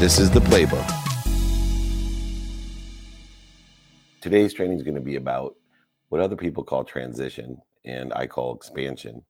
This is the playbook. Today's training is going to be about what other people call transition and I call expansion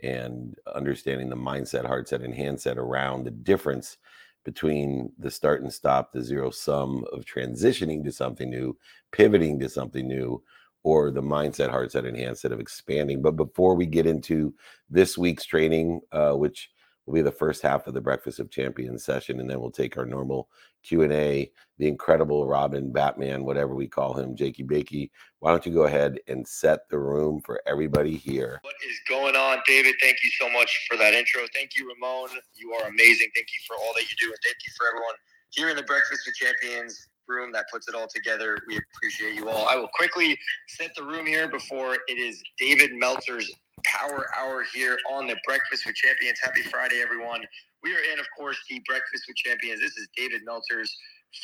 and understanding the mindset, heart set, and handset around the difference between the start and stop, the zero sum of transitioning to something new, pivoting to something new, or the mindset, heart set, and handset of expanding. But before we get into this week's training, uh, which will be the first half of the Breakfast of Champions session, and then we'll take our normal Q and A. The incredible Robin, Batman, whatever we call him, Jakey Bakey. Why don't you go ahead and set the room for everybody here? What is going on, David? Thank you so much for that intro. Thank you, Ramon. You are amazing. Thank you for all that you do, and thank you for everyone here in the Breakfast of Champions room that puts it all together. We appreciate you all. I will quickly set the room here before it is David Meltzer's Power Hour here on the Breakfast with Champions. Happy Friday, everyone. We are in, of course, the Breakfast with Champions. This is David Meltzer's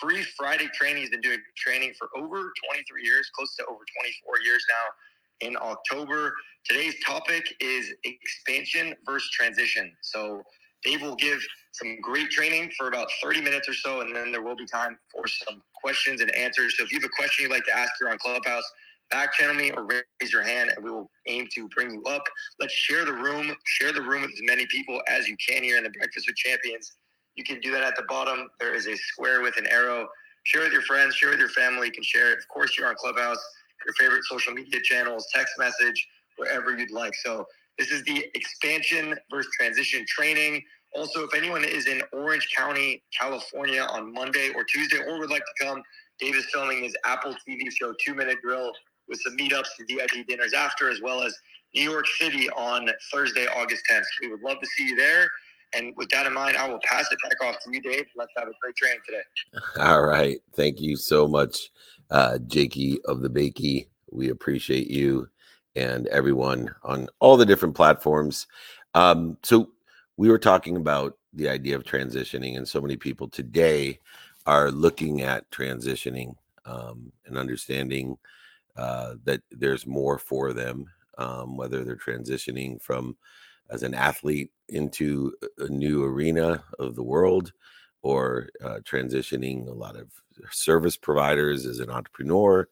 free Friday training. He's been doing training for over 23 years, close to over 24 years now in October. Today's topic is expansion versus transition. So Dave will give some great training for about 30 minutes or so, and then there will be time for some questions and answers. So if you have a question you'd like to ask here on Clubhouse, back channel me or raise your hand and we will aim to bring you up. Let's share the room, share the room with as many people as you can here in the Breakfast with Champions. You can do that at the bottom. There is a square with an arrow. Share with your friends, share with your family. You can share it, of course, you're on Clubhouse, your favorite social media channels, text message, wherever you'd like. So this is the expansion versus transition training. Also, if anyone is in Orange County, California on Monday or Tuesday, or would like to come, Dave is filming his Apple TV show, Two Minute Drill, with some meetups and VIP dinners after, as well as New York City on Thursday, August 10th. We would love to see you there. And with that in mind, I will pass it back off to you, Dave. Let's have a great training today. All right. Thank you so much, uh, Jakey of the Bakey. We appreciate you and everyone on all the different platforms. Um, so, we were talking about the idea of transitioning, and so many people today are looking at transitioning um, and understanding uh, that there's more for them, um, whether they're transitioning from as an athlete into a new arena of the world or uh, transitioning a lot of service providers as an entrepreneur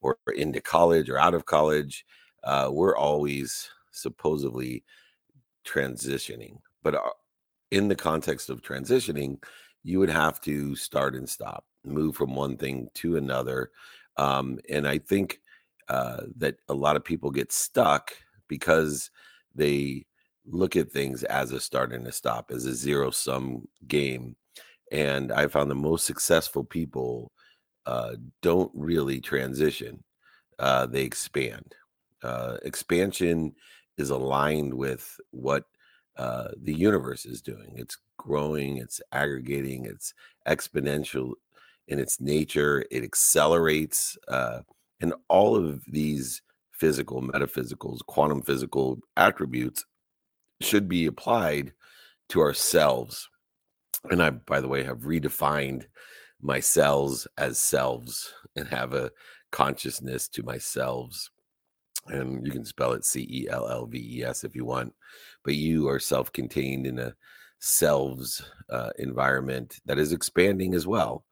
or into college or out of college. Uh, we're always supposedly transitioning, but uh, in the context of transitioning, you would have to start and stop, move from one thing to another. Um, and I think uh, that a lot of people get stuck because they look at things as a start and a stop, as a zero sum game. And I found the most successful people uh, don't really transition, uh, they expand. Uh, expansion is aligned with what uh, the universe is doing. It's growing, it's aggregating, it's exponential in its nature, it accelerates. Uh, and all of these physical, metaphysicals, quantum physical attributes should be applied to ourselves. And I, by the way, have redefined my cells as selves and have a consciousness to myself. And you can spell it C E L L V E S if you want, but you are self contained in a selves uh, environment that is expanding as well.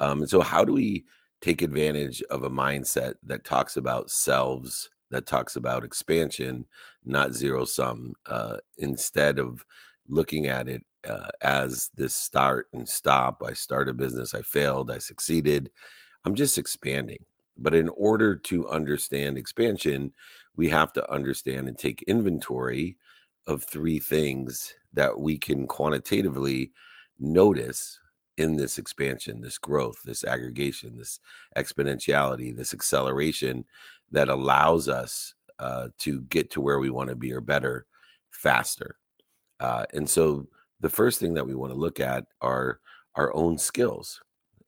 Um, and so, how do we take advantage of a mindset that talks about selves, that talks about expansion, not zero sum, uh, instead of looking at it uh, as this start and stop. I start a business, I failed, I succeeded. I'm just expanding. But in order to understand expansion, we have to understand and take inventory of three things that we can quantitatively notice in this expansion, this growth, this aggregation, this exponentiality, this acceleration that allows us uh, to get to where we want to be or better faster. Uh, and so the first thing that we want to look at are our own skills.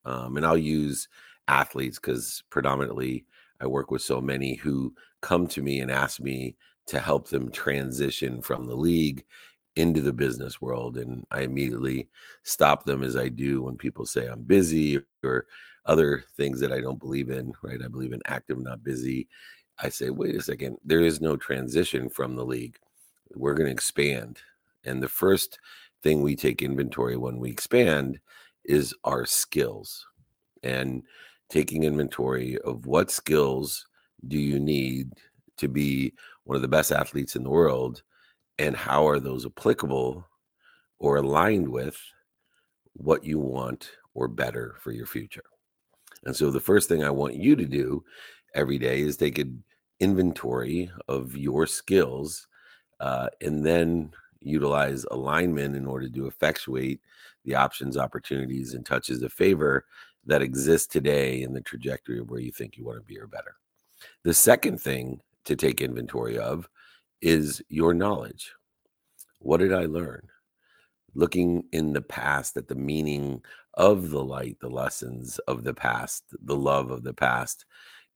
Um, and I'll use athletes because predominantly I work with so many who come to me and ask me to help them transition from the league into the business world and i immediately stop them as i do when people say i'm busy or other things that i don't believe in right? I believe in active not busy. I say wait a second there is no transition from the league. We're going to expand. And the first thing we take inventory when we expand is our skills and taking inventory of what skills do you need to be one of the best athletes in the world and how are those applicable or aligned with what you want or better for your future. And so the first thing I want you to do every day is take an inventory of your skills uh, and then utilize alignment in order to effectuate the options, opportunities, and touches of favor that exist today in the trajectory of where you think you want to be or better. The second thing to take inventory of is your knowledge. What did I learn? Looking in the past at the meaning of the light, the lessons of the past, the love of the past.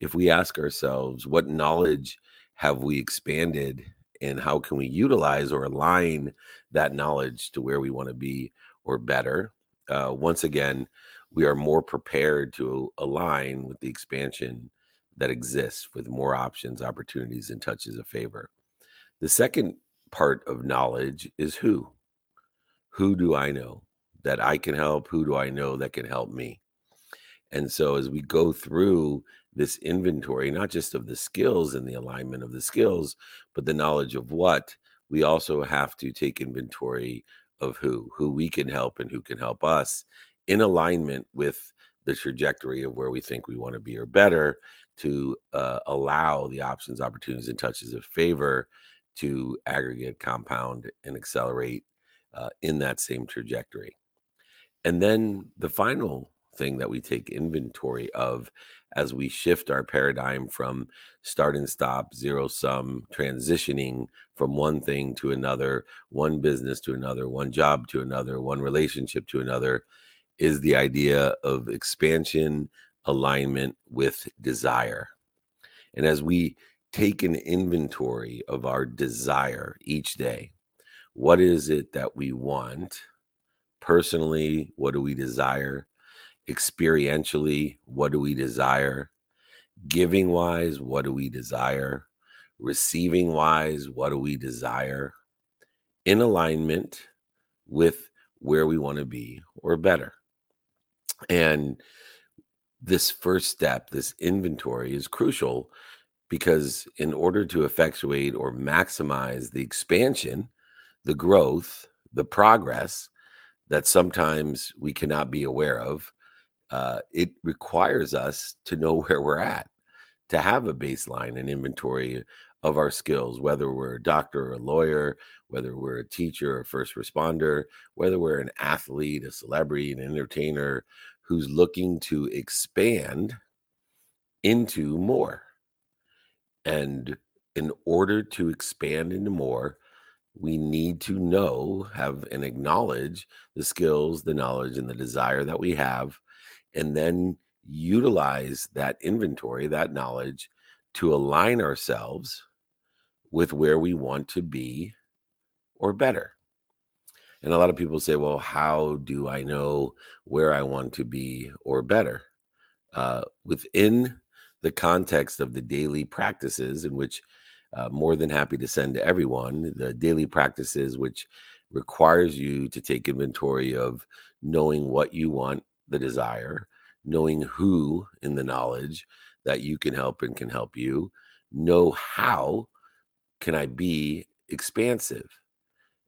If we ask ourselves, what knowledge have we expanded and how can we utilize or align that knowledge to where we want to be or better? Uh, once again, we are more prepared to align with the expansion that exists with more options, opportunities, and touches of favor. The second part of knowledge is who. Who do I know that I can help? Who do I know that can help me? And so as we go through this inventory, not just of the skills and the alignment of the skills, but the knowledge of what, we also have to take inventory of who, who we can help and who can help us in alignment with the trajectory of where we think we want to be or better to uh, allow the options, opportunities, and touches of favor to aggregate, compound, and accelerate uh, in that same trajectory. And then the final thing that we take inventory of as we shift our paradigm from start and stop, zero sum, transitioning from one thing to another, one business to another, one job to another, one relationship to another, is the idea of expansion, alignment with desire. And as we take an inventory of our desire each day, what is it that we want? Personally, what do we desire? Experientially, what do we desire? Giving wise, what do we desire? Receiving wise, what do we desire? In alignment with where we want to be or better. And this first step, this inventory, is crucial because in order to effectuate or maximize the expansion, the growth, the progress that sometimes we cannot be aware of, uh, it requires us to know where we're at, to have a baseline and inventory of our skills, whether we're a doctor or a lawyer, whether we're a teacher or a first responder, whether we're an athlete, a celebrity, an entertainer, who's looking to expand into more. And in order to expand into more, we need to know, have, and acknowledge the skills, the knowledge, and the desire that we have, and then utilize that inventory, that knowledge to align ourselves with where we want to be or better. And a lot of people say, well, how do I know where I want to be or better? Uh, within the context of the daily practices, in which uh, more than happy to send to everyone, the daily practices, which requires you to take inventory of knowing what you want, the desire, knowing who in the knowledge that you can help and can help you, know how can I be expansive?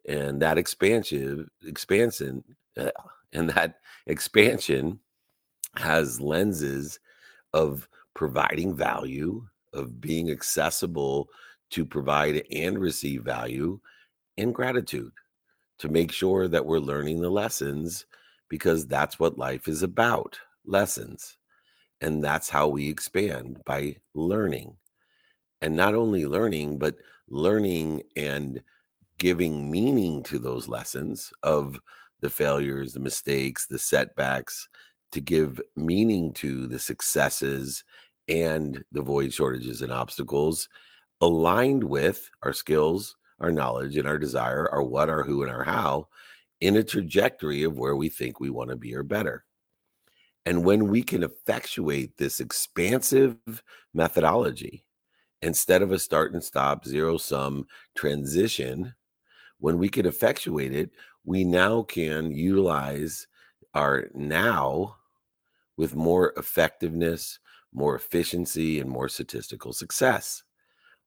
And that expansive expansion uh, and that expansion has lenses of providing value of being accessible to provide and receive value and gratitude to make sure that we're learning the lessons because that's what life is about lessons. And that's how we expand by learning. And not only learning but learning and giving meaning to those lessons of the failures, the mistakes, the setbacks, to give meaning to the successes and the void shortages and obstacles aligned with our skills, our knowledge, and our desire, our what, our who, and our how in a trajectory of where we think we want to be or better. And when we can effectuate this expansive methodology, instead of a start and stop, zero sum transition when we can effectuate it, we now can utilize our now with more effectiveness, more efficiency, and more statistical success.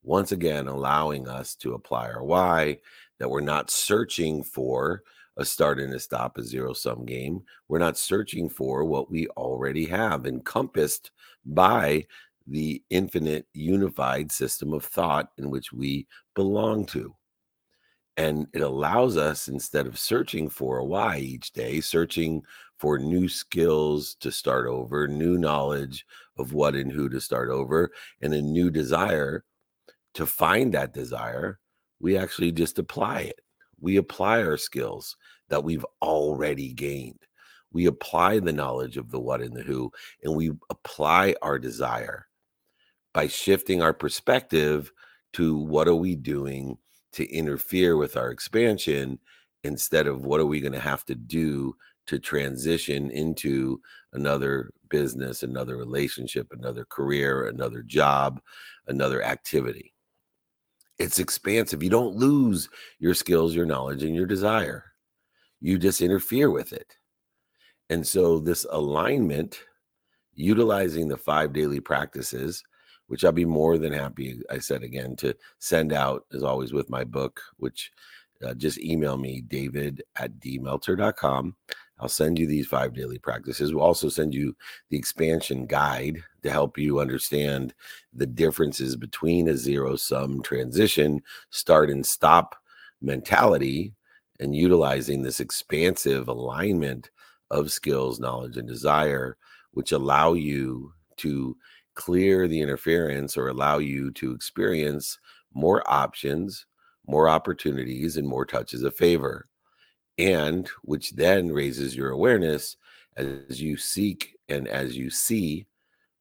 Once again, allowing us to apply our why, that we're not searching for a start and a stop, a zero sum game. We're not searching for what we already have encompassed by the infinite unified system of thought in which we belong to. And it allows us, instead of searching for a why each day, searching for new skills to start over, new knowledge of what and who to start over, and a new desire to find that desire, we actually just apply it. We apply our skills that we've already gained. We apply the knowledge of the what and the who, and we apply our desire by shifting our perspective to what are we doing to interfere with our expansion instead of what are we going to have to do to transition into another business, another relationship, another career, another job, another activity. It's expansive. You don't lose your skills, your knowledge, and your desire. You just interfere with it. And so, this alignment, utilizing the five daily practices, which I'll be more than happy, I said again, to send out as always with my book, which uh, just email me, david at dmeltzer.com. I'll send you these five daily practices. We'll also send you the expansion guide to help you understand the differences between a zero sum transition, start and stop mentality, and utilizing this expansive alignment of skills, knowledge, and desire, which allow you to clear the interference or allow you to experience more options, more opportunities, and more touches of favor. And which then raises your awareness as you seek and as you see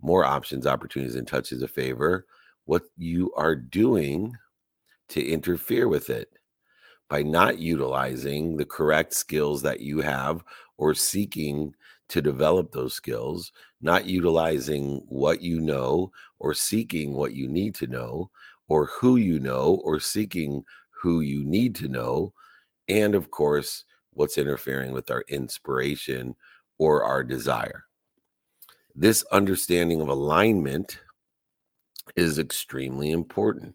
more options, opportunities, and touches of favor, what you are doing to interfere with it. By not utilizing the correct skills that you have or seeking to develop those skills, not utilizing what you know or seeking what you need to know, or who you know or seeking who you need to know, and of course, what's interfering with our inspiration or our desire. This understanding of alignment is extremely important.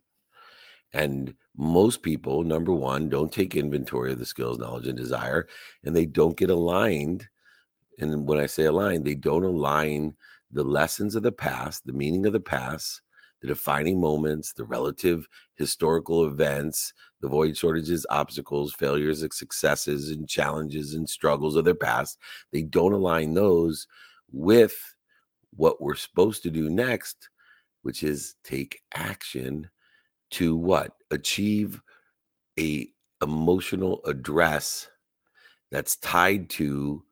And most people, number one, don't take inventory of the skills, knowledge, and desire, and they don't get aligned and when I say aligned, they don't align the lessons of the past, the meaning of the past, the defining moments, the relative historical events, the void shortages, obstacles, failures, successes, and challenges and struggles of their past. They don't align those with what we're supposed to do next, which is take action to what? Achieve a emotional address that's tied to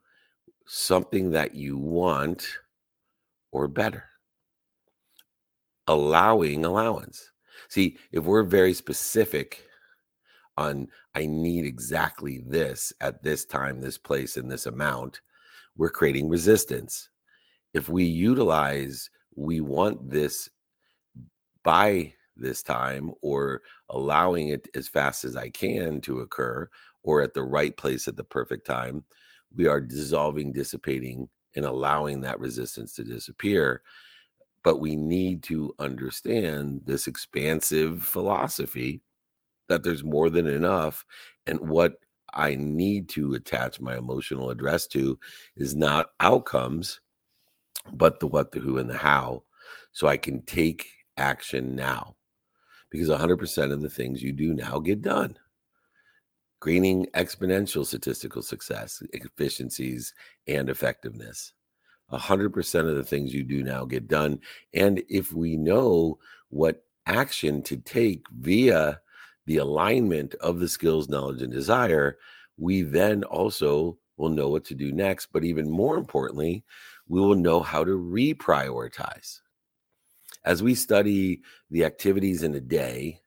something that you want or better. Allowing allowance. See, if we're very specific on, I need exactly this at this time, this place, and this amount, we're creating resistance. If we utilize, we want this by this time or allowing it as fast as I can to occur or at the right place at the perfect time, we are dissolving, dissipating, and allowing that resistance to disappear. But we need to understand this expansive philosophy that there's more than enough. And what I need to attach my emotional address to is not outcomes, but the what, the who, and the how. So I can take action now because 100% of the things you do now get done gaining exponential statistical success, efficiencies, and effectiveness. 100% of the things you do now get done. And if we know what action to take via the alignment of the skills, knowledge, and desire, we then also will know what to do next. But even more importantly, we will know how to reprioritize. As we study the activities in a day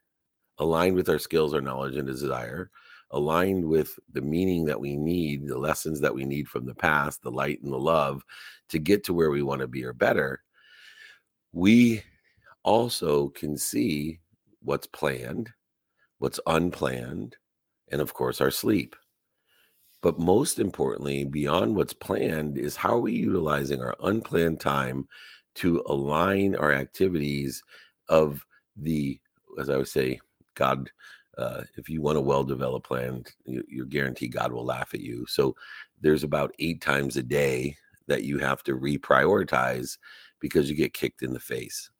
aligned with our skills, our knowledge, and desire, aligned with the meaning that we need, the lessons that we need from the past, the light and the love to get to where we want to be or better, we also can see what's planned, what's unplanned, and of course, our sleep. But most importantly, beyond what's planned, is how are we utilizing our unplanned time to align our activities of the, as I would say, God. Uh, if you want a well-developed plan, you, you're guaranteed God will laugh at you. So there's about eight times a day that you have to reprioritize because you get kicked in the face.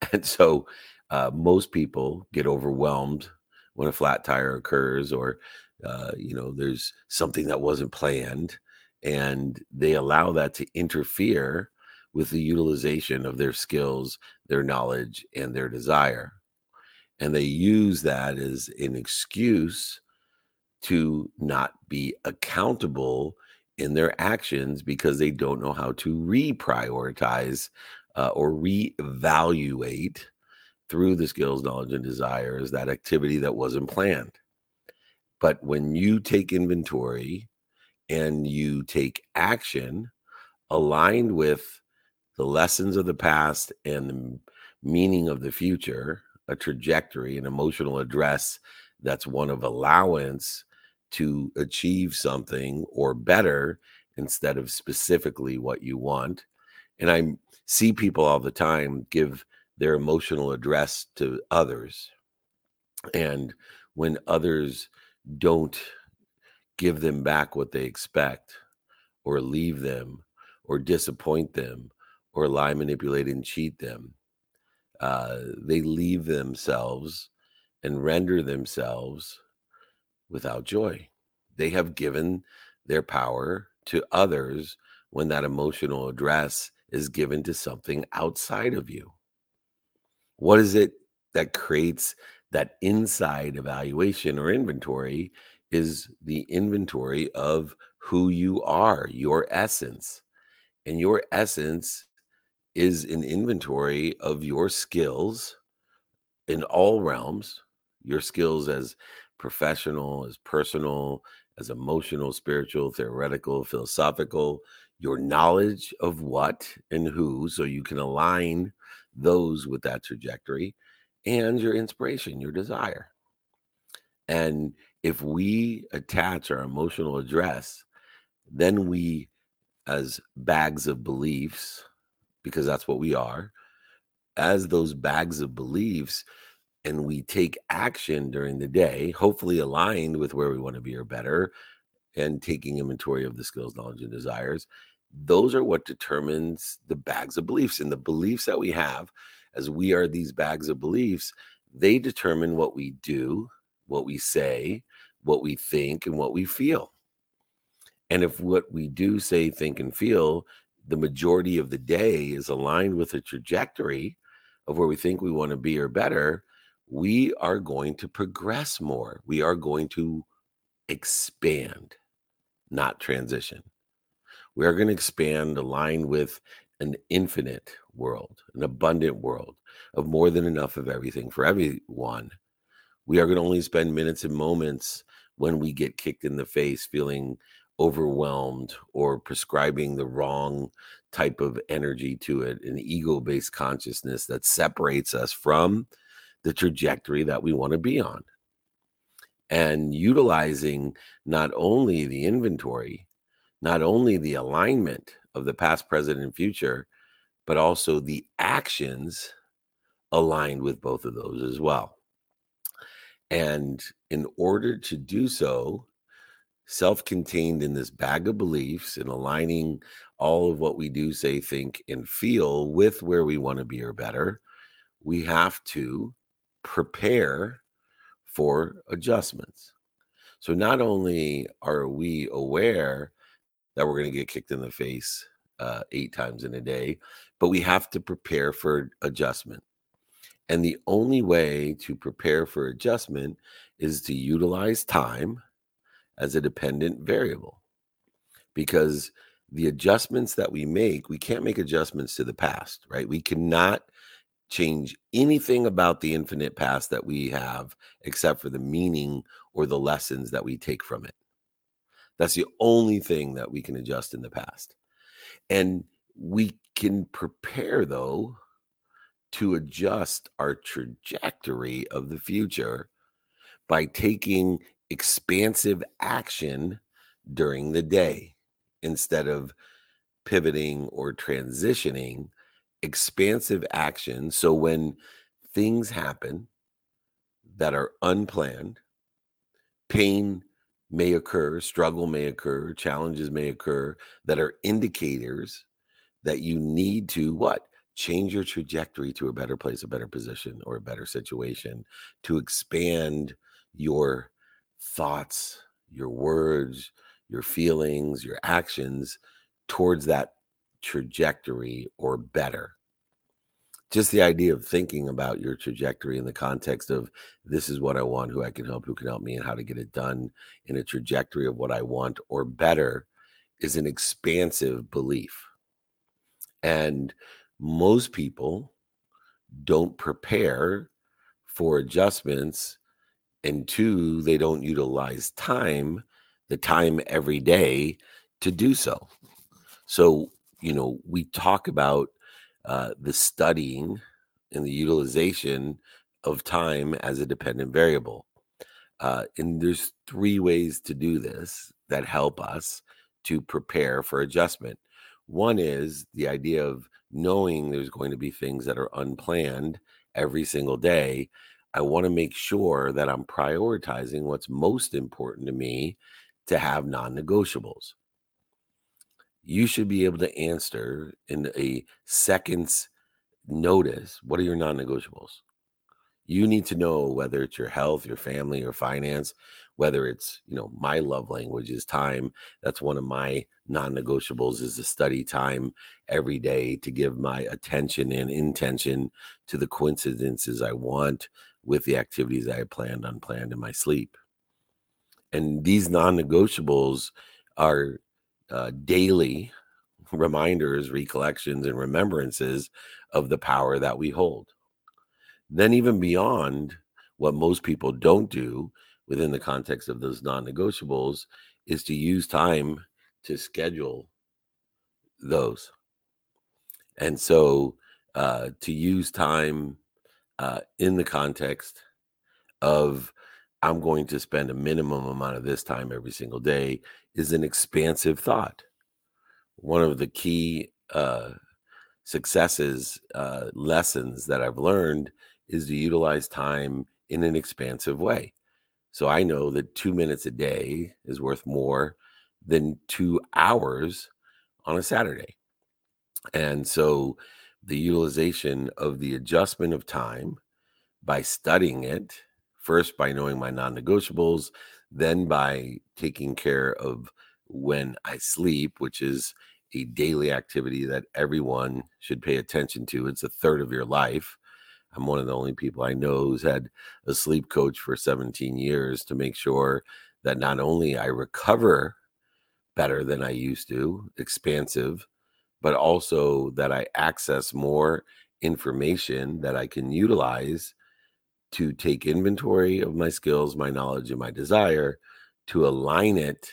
And so uh, most people get overwhelmed when a flat tire occurs or uh, you know there's something that wasn't planned and they allow that to interfere with the utilization of their skills their knowledge and their desire. And they use that as an excuse to not be accountable in their actions because they don't know how to reprioritize uh, or reevaluate through the skills, knowledge, and desires that activity that wasn't planned. But when you take inventory and you take action aligned with the lessons of the past and the meaning of the future, a trajectory, an emotional address that's one of allowance to achieve something or better instead of specifically what you want. And I see people all the time give their emotional address to others. And when others don't give them back what they expect, or leave them, or disappoint them, or lie, manipulate, and cheat them, uh, they leave themselves and render themselves without joy. They have given their power to others when that emotional address is given to something outside of you. What is it that creates that inside evaluation or inventory? Is the inventory of who you are, your essence. And your essence is an inventory of your skills in all realms, your skills as professional, as personal, as emotional, spiritual, theoretical, philosophical, your knowledge of what and who, so you can align those with that trajectory, and your inspiration, your desire. And if we attach our emotional address, then we, as bags of beliefs, because that's what we are, as those bags of beliefs, and we take action during the day, hopefully aligned with where we want to be or better, and taking inventory of the skills, knowledge, and desires, those are what determines the bags of beliefs. And the beliefs that we have, as we are these bags of beliefs, they determine what we do, what we say, what we think, and what we feel. And if what we do, say, think, and feel the majority of the day is aligned with a trajectory of where we think we want to be or better, we are going to progress more. We are going to expand, not transition. We are going to expand, aligned with an infinite world, an abundant world of more than enough of everything for everyone. We are going to only spend minutes and moments when we get kicked in the face, feeling overwhelmed or prescribing the wrong type of energy to it, an ego based consciousness that separates us from the trajectory that we want to be on. And utilizing not only the inventory, not only the alignment of the past, present, and future, but also the actions aligned with both of those as well. And in order to do so, self contained in this bag of beliefs and aligning all of what we do, say, think, and feel with where we want to be or better, we have to prepare for adjustments. So not only are we aware that we're going to get kicked in the face uh, eight times in a day, but we have to prepare for adjustment. And the only way to prepare for adjustment is to utilize time as a dependent variable because the adjustments that we make, we can't make adjustments to the past, right? We cannot change anything about the infinite past that we have except for the meaning or the lessons that we take from it. That's the only thing that we can adjust in the past. And we can prepare, though, to adjust our trajectory of the future by taking expansive action during the day instead of pivoting or transitioning expansive action. So when things happen that are unplanned, pain may occur, struggle may occur, challenges may occur that are indicators that you need to what? Change your trajectory to a better place, a better position, or a better situation to expand your thoughts, your words, your feelings, your actions towards that trajectory or better. Just the idea of thinking about your trajectory in the context of this is what I want, who I can help, who can help me, and how to get it done in a trajectory of what I want or better is an expansive belief. And most people don't prepare for adjustments. And two, they don't utilize time, the time every day to do so. So, you know, we talk about uh, the studying and the utilization of time as a dependent variable. Uh, and there's three ways to do this that help us to prepare for adjustment. One is the idea of knowing there's going to be things that are unplanned every single day. I want to make sure that I'm prioritizing what's most important to me to have non negotiables. You should be able to answer in a second's notice what are your non negotiables? You need to know whether it's your health, your family, your finance, whether it's you know my love language is time that's one of my non-negotiables is to study time every day to give my attention and intention to the coincidences i want with the activities i planned unplanned in my sleep and these non-negotiables are uh, daily reminders recollections and remembrances of the power that we hold. Then even beyond what most people don't do within the context of those non-negotiables is to use time to schedule those. And so uh, to use time uh, in the context of i'm going to spend a minimum amount of this time every single day is an expansive thought one of the key uh, successes uh, lessons that i've learned is to utilize time in an expansive way so I know that two minutes a day is worth more than two hours on a Saturday. And so the utilization of the adjustment of time by studying it, first by knowing my non negotiables, then by taking care of when I sleep, which is a daily activity that everyone should pay attention to. It's a third of your life. I'm one of the only people I know who's had a sleep coach for 17 years to make sure that not only I recover better than I used to, expansive, but also that I access more information that I can utilize to take inventory of my skills, my knowledge, and my desire to align it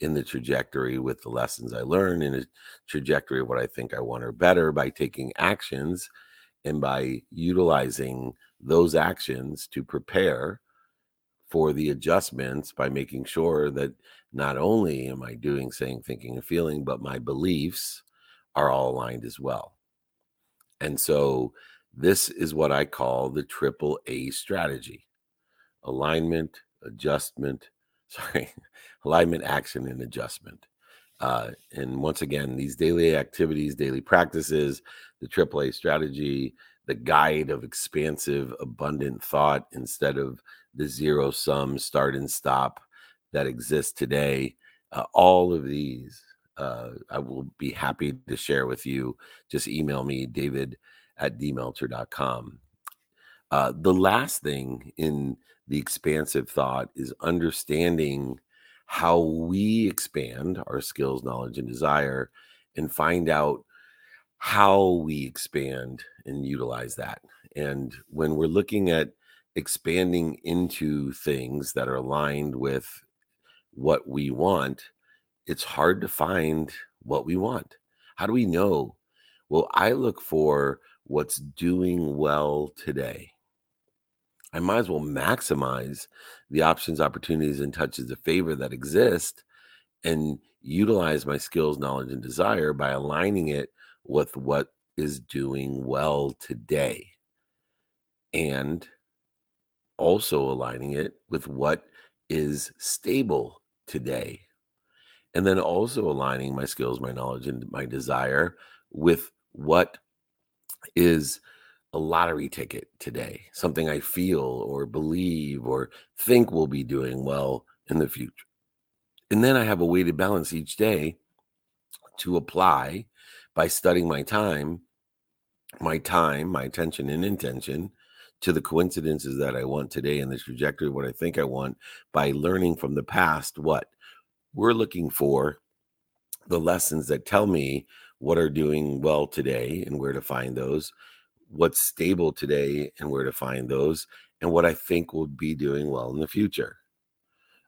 in the trajectory with the lessons I learn in a trajectory of what I think I want or better by taking actions and by utilizing those actions to prepare for the adjustments by making sure that not only am I doing, saying, thinking, and feeling, but my beliefs are all aligned as well. And so this is what I call the triple A strategy alignment, adjustment, sorry, alignment, action, and adjustment. Uh, and once again, these daily activities, daily practices, the AAA strategy, the guide of expansive, abundant thought instead of the zero sum start and stop that exists today. Uh, all of these uh, I will be happy to share with you. Just email me, david at dmeltzer.com. Uh, the last thing in the expansive thought is understanding how we expand our skills, knowledge, and desire and find out how we expand and utilize that. And when we're looking at expanding into things that are aligned with what we want, it's hard to find what we want. How do we know? Well, I look for what's doing well today. I might as well maximize the options, opportunities, and touches of favor that exist and utilize my skills, knowledge, and desire by aligning it with what is doing well today and also aligning it with what is stable today. And then also aligning my skills, my knowledge, and my desire with what is a lottery ticket today, something I feel or believe or think will be doing well in the future. And then I have a weighted balance each day to apply by studying my time, my time, my attention and intention to the coincidences that I want today and the trajectory of what I think I want by learning from the past what we're looking for the lessons that tell me what are doing well today and where to find those, what's stable today and where to find those, and what I think will be doing well in the future.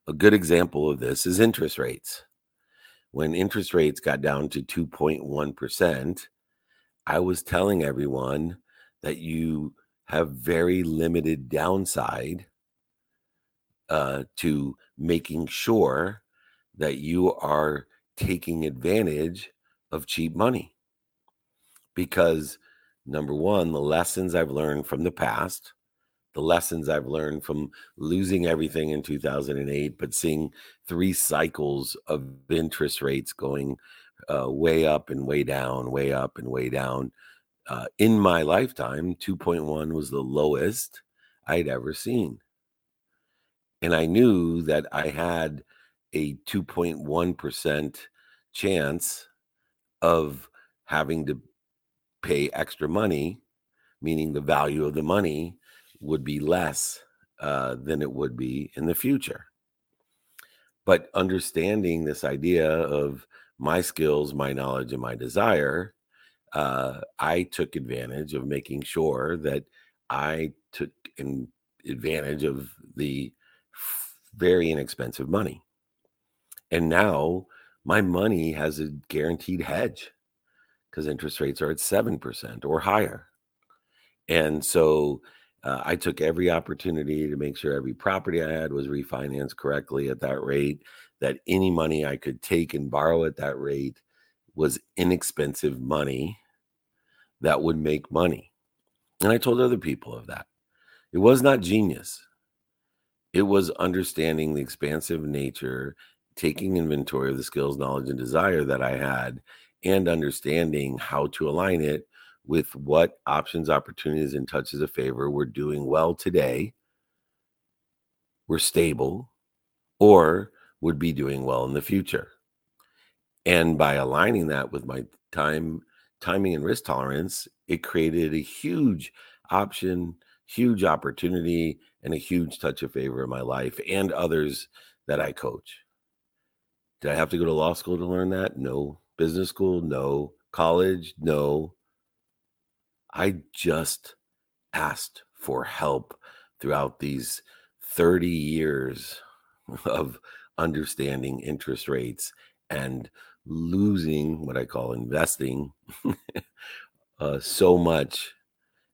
A good example of this is interest rates. When interest rates got down to 2.1%, I was telling everyone that you have very limited downside uh, to making sure that you are taking advantage of cheap money. Because, number one, the lessons I've learned from the past, the lessons I've learned from losing everything in 2008, but seeing three cycles of interest rates going uh, way up and way down, way up and way down uh, in my lifetime, 2.1 was the lowest I'd ever seen. And I knew that I had a 2.1% chance of having to pay extra money, meaning the value of the money would be less uh, than it would be in the future. But understanding this idea of my skills, my knowledge, and my desire uh, I took advantage of making sure that I took advantage of the very inexpensive money. And now my money has a guaranteed hedge because interest rates are at 7% or higher. And so uh, I took every opportunity to make sure every property I had was refinanced correctly at that rate, that any money I could take and borrow at that rate was inexpensive money that would make money. And I told other people of that. It was not genius, it was understanding the expansive nature, taking inventory of the skills, knowledge, and desire that I had, and understanding how to align it with what options, opportunities, and touches of favor we're doing well today, we're stable, or would be doing well in the future. And by aligning that with my time timing and risk tolerance, it created a huge option, huge opportunity, and a huge touch of favor in my life and others that I coach. Did I have to go to law school to learn that? No. Business school? No. College? No. I just asked for help throughout these 30 years of understanding interest rates and losing what I call investing uh, so much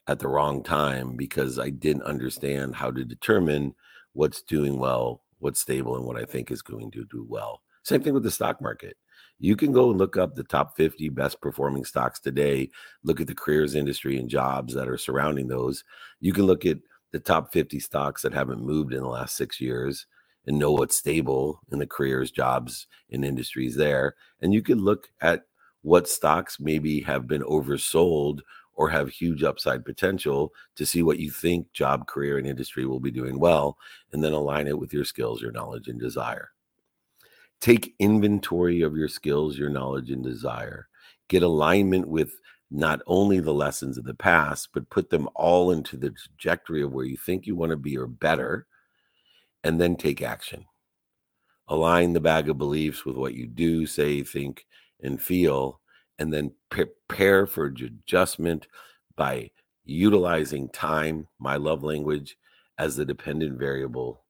at the wrong time because I didn't understand how to determine what's doing well, what's stable, and what I think is going to do well. Same thing with the stock market. You can go and look up the top 50 best performing stocks today, look at the careers industry and jobs that are surrounding those. You can look at the top 50 stocks that haven't moved in the last six years and know what's stable in the careers, jobs, and industries there. And you can look at what stocks maybe have been oversold or have huge upside potential to see what you think job, career, and industry will be doing well, and then align it with your skills, your knowledge, and desire. Take inventory of your skills, your knowledge, and desire. Get alignment with not only the lessons of the past, but put them all into the trajectory of where you think you want to be or better and then take action. Align the bag of beliefs with what you do, say, think, and feel, and then prepare for adjustment by utilizing time, my love language, as the dependent variable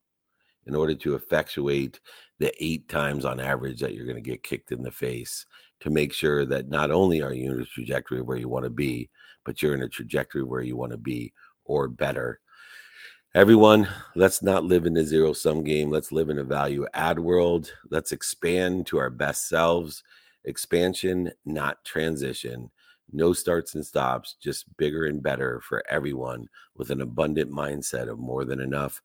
in order to effectuate the eight times on average that you're going to get kicked in the face to make sure that not only are you in a trajectory where you want to be, but you're in a trajectory where you want to be or better Everyone, let's not live in a zero sum game. Let's live in a value add world. Let's expand to our best selves. Expansion, not transition. No starts and stops, just bigger and better for everyone with an abundant mindset of more than enough.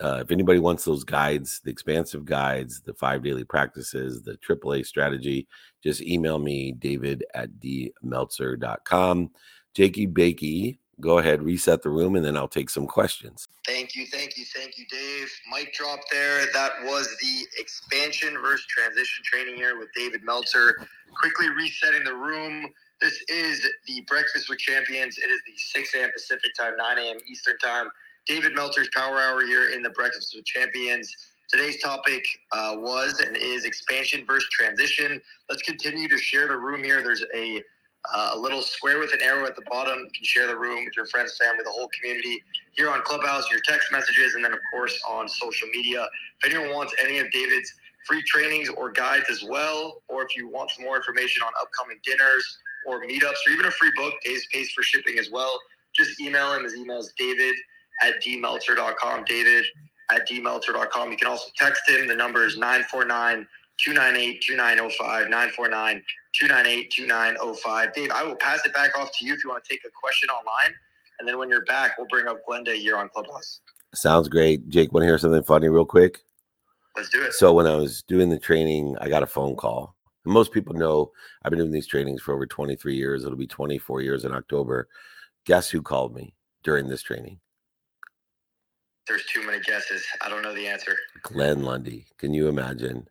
Uh, if anybody wants those guides, the expansive guides, the five daily practices, the AAA strategy, just email me, david at dmeltzer.com. Jakey Bakey go ahead, reset the room, and then I'll take some questions. Thank you, thank you, thank you, Dave. Mic drop there. That was the expansion versus transition training here with David Meltzer. Quickly resetting the room. This is the Breakfast with Champions. It is the 6 a.m. Pacific time, 9 a.m. Eastern time. David Meltzer's Power Hour here in the Breakfast with Champions. Today's topic uh, was and is expansion versus transition. Let's continue to share the room here. There's a uh, a little square with an arrow at the bottom. You can share the room with your friends, family, the whole community here on Clubhouse, your text messages, and then, of course, on social media. If anyone wants any of David's free trainings or guides as well, or if you want some more information on upcoming dinners or meetups or even a free book, Dave's pays for shipping as well, just email him. His email is david at dmeltzer.com. David at dmeltzer.com. You can also text him. The number is 949 298 2905. 949 298 2905. Dave, I will pass it back off to you if you want to take a question online. And then when you're back, we'll bring up Glenda here on Clubhouse. Sounds great. Jake, want to hear something funny real quick? Let's do it. So when I was doing the training, I got a phone call. most people know I've been doing these trainings for over 23 years. It'll be 24 years in October. Guess who called me during this training? There's too many guesses. I don't know the answer. Glenn Lundy. Can you imagine?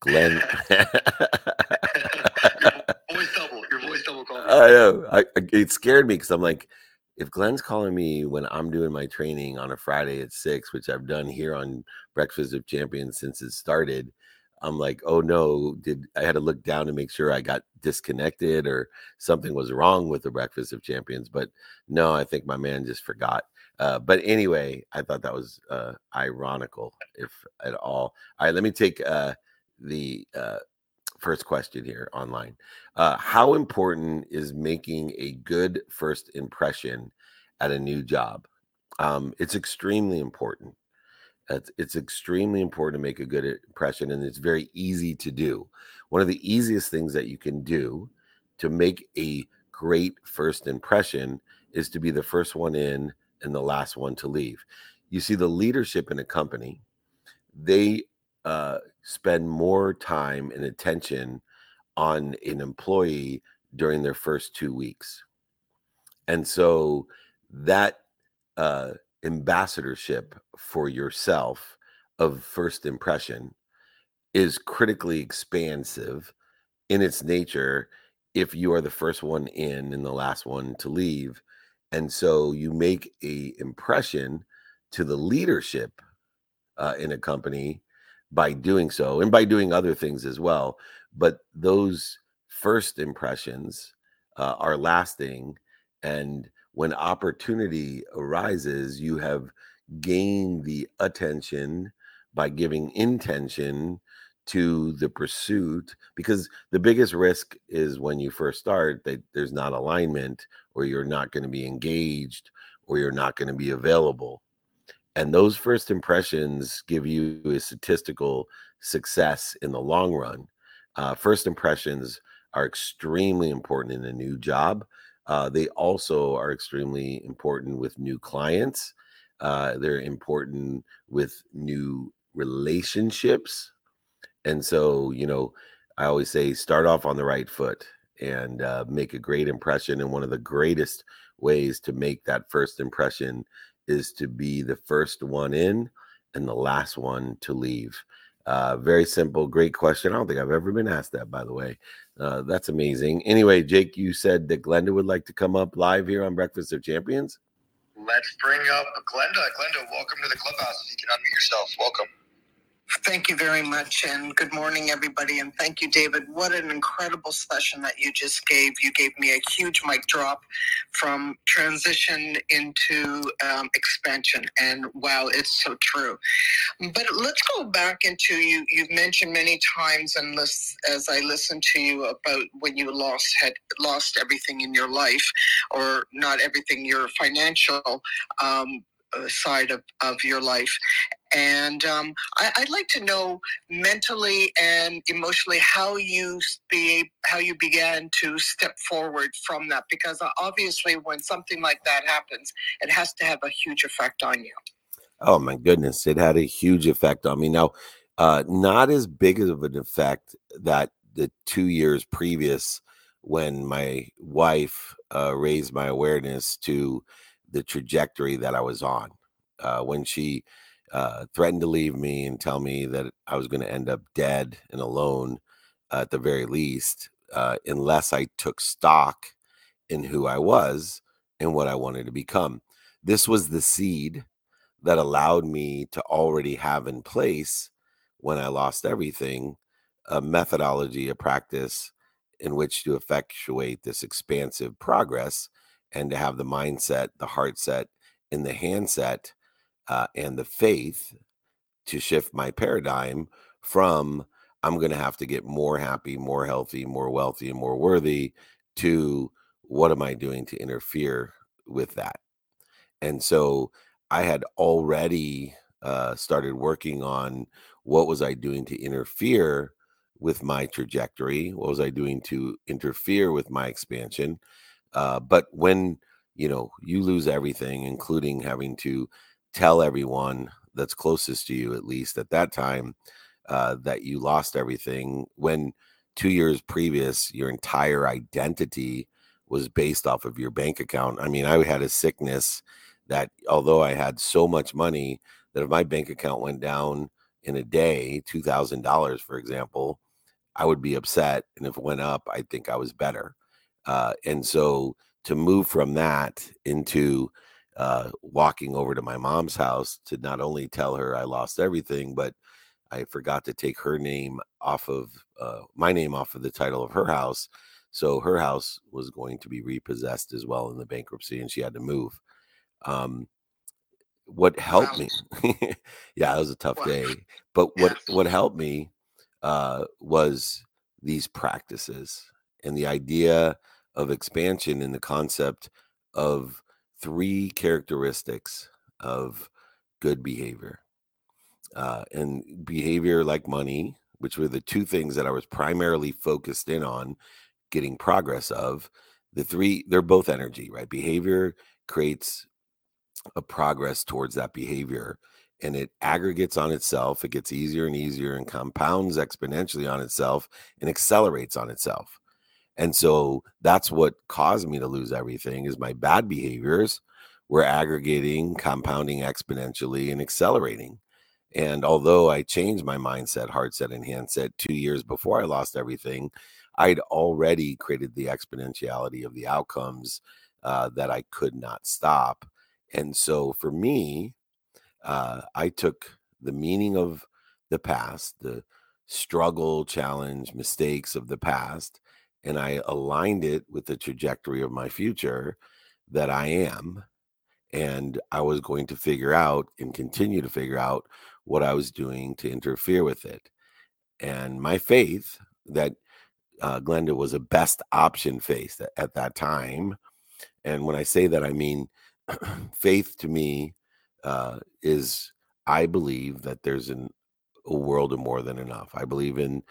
Glenn. Your voice double. Your voice double called. I know. I, it scared me because I'm like, if Glenn's calling me when I'm doing my training on a Friday at six, which I've done here on Breakfast of Champions since it started, I'm like, oh no, did I had to look down to make sure I got disconnected or something was wrong with the Breakfast of Champions. But no, I think my man just forgot. Uh, but anyway, I thought that was uh, ironical, if at all. All right, let me take uh, the uh, first question here online. Uh, how important is making a good first impression at a new job? Um, it's extremely important. It's, it's extremely important to make a good impression, and it's very easy to do. One of the easiest things that you can do to make a great first impression is to be the first one in and the last one to leave. You see, the leadership in a company, they uh, spend more time and attention on an employee during their first two weeks. And so that uh, ambassadorship for yourself of first impression is critically expansive in its nature if you are the first one in and the last one to leave and so you make a impression to the leadership uh, in a company by doing so and by doing other things as well. But those first impressions uh, are lasting. And when opportunity arises, you have gained the attention by giving intention to the pursuit because the biggest risk is when you first start that there's not alignment or you're not going to be engaged or you're not going to be available and those first impressions give you a statistical success in the long run. Uh, first impressions are extremely important in a new job. Uh, they also are extremely important with new clients. Uh, they're important with new relationships. And so, you know, I always say start off on the right foot and uh, make a great impression. And one of the greatest ways to make that first impression is to be the first one in and the last one to leave. Uh, very simple, great question. I don't think I've ever been asked that, by the way. Uh, that's amazing. Anyway, Jake, you said that Glenda would like to come up live here on Breakfast of Champions. Let's bring up Glenda. Glenda, welcome to the clubhouse. If you can unmute yourself, welcome. Thank you very much, and good morning, everybody. And thank you, David. What an incredible session that you just gave. You gave me a huge mic drop from transition into um, expansion, and wow, it's so true. But let's go back into you. You've mentioned many times, and as I listened to you about when you lost had lost everything in your life, or not everything, your financial. Um, uh, side of, of your life. And um, I, would like to know mentally and emotionally how you be how you began to step forward from that, because uh, obviously, when something like that happens, it has to have a huge effect on you. Oh my goodness, it had a huge effect on me. Now, uh, not as big of an effect that the two years previous when my wife uh, raised my awareness to the trajectory that I was on. Uh, when she uh, threatened to leave me and tell me that I was going to end up dead and alone at the very least, uh, unless I took stock in who I was and what I wanted to become. This was the seed that allowed me to already have in place when I lost everything a methodology, a practice in which to effectuate this expansive progress and to have the mindset, the heart set, and the handset uh, and the faith to shift my paradigm from I'm going to have to get more happy, more healthy, more wealthy, and more worthy to what am I doing to interfere with that? And so I had already uh, started working on what was I doing to interfere with my trajectory? What was I doing to interfere with my expansion? Uh, but when you know you lose everything, including having to tell everyone that's closest to you, at least at that time, uh, that you lost everything, when two years previous your entire identity was based off of your bank account. I mean, I had a sickness that although I had so much money that if my bank account went down in a day, $2,000, for example, I would be upset. And if it went up, I think I was better. Uh, and so to move from that into uh, walking over to my mom's house to not only tell her I lost everything, but I forgot to take her name off of uh, my name off of the title of her house. So her house was going to be repossessed as well in the bankruptcy, and she had to move. Um, what helped wow. me, yeah, it was a tough wow. day. But what what helped me uh, was these practices and the idea of expansion in the concept of three characteristics of good behavior. Uh, and behavior like money, which were the two things that I was primarily focused in on getting progress of. The three, they're both energy, right? Behavior creates a progress towards that behavior and it aggregates on itself. It gets easier and easier and compounds exponentially on itself and accelerates on itself. And so that's what caused me to lose everything is my bad behaviors were aggregating, compounding exponentially and accelerating. And although I changed my mindset, heart set, and handset two years before I lost everything, I'd already created the exponentiality of the outcomes uh, that I could not stop. And so for me, uh, I took the meaning of the past, the struggle, challenge, mistakes of the past, and I aligned it with the trajectory of my future that I am. And I was going to figure out and continue to figure out what I was doing to interfere with it. And my faith that uh, Glenda was a best option faith at, at that time. And when I say that, I mean faith to me uh, is I believe that there's an, a world of more than enough. I believe in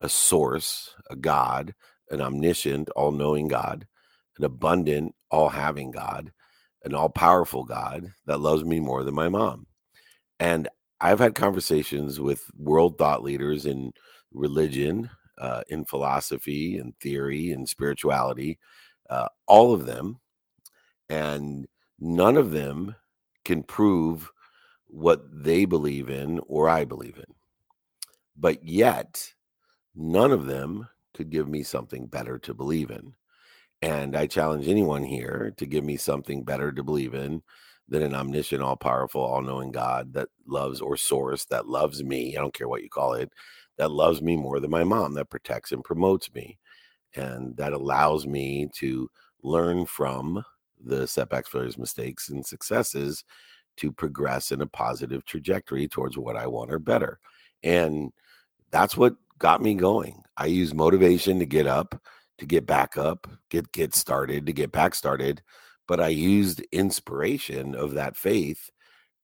a source, a God, an omniscient, all knowing God, an abundant, all having God, an all powerful God that loves me more than my mom. And I've had conversations with world thought leaders in religion, uh, in philosophy, and theory, and spirituality, uh, all of them. And none of them can prove what they believe in or I believe in. But yet, none of them could give me something better to believe in. And I challenge anyone here to give me something better to believe in than an omniscient, all powerful, all knowing God that loves or source that loves me. I don't care what you call it, that loves me more than my mom, that protects and promotes me, and that allows me to learn from the setbacks, failures, mistakes, and successes to progress in a positive trajectory towards what I want or better. And that's what got me going. I use motivation to get up, to get back up, get get started, to get back started, but I used inspiration of that faith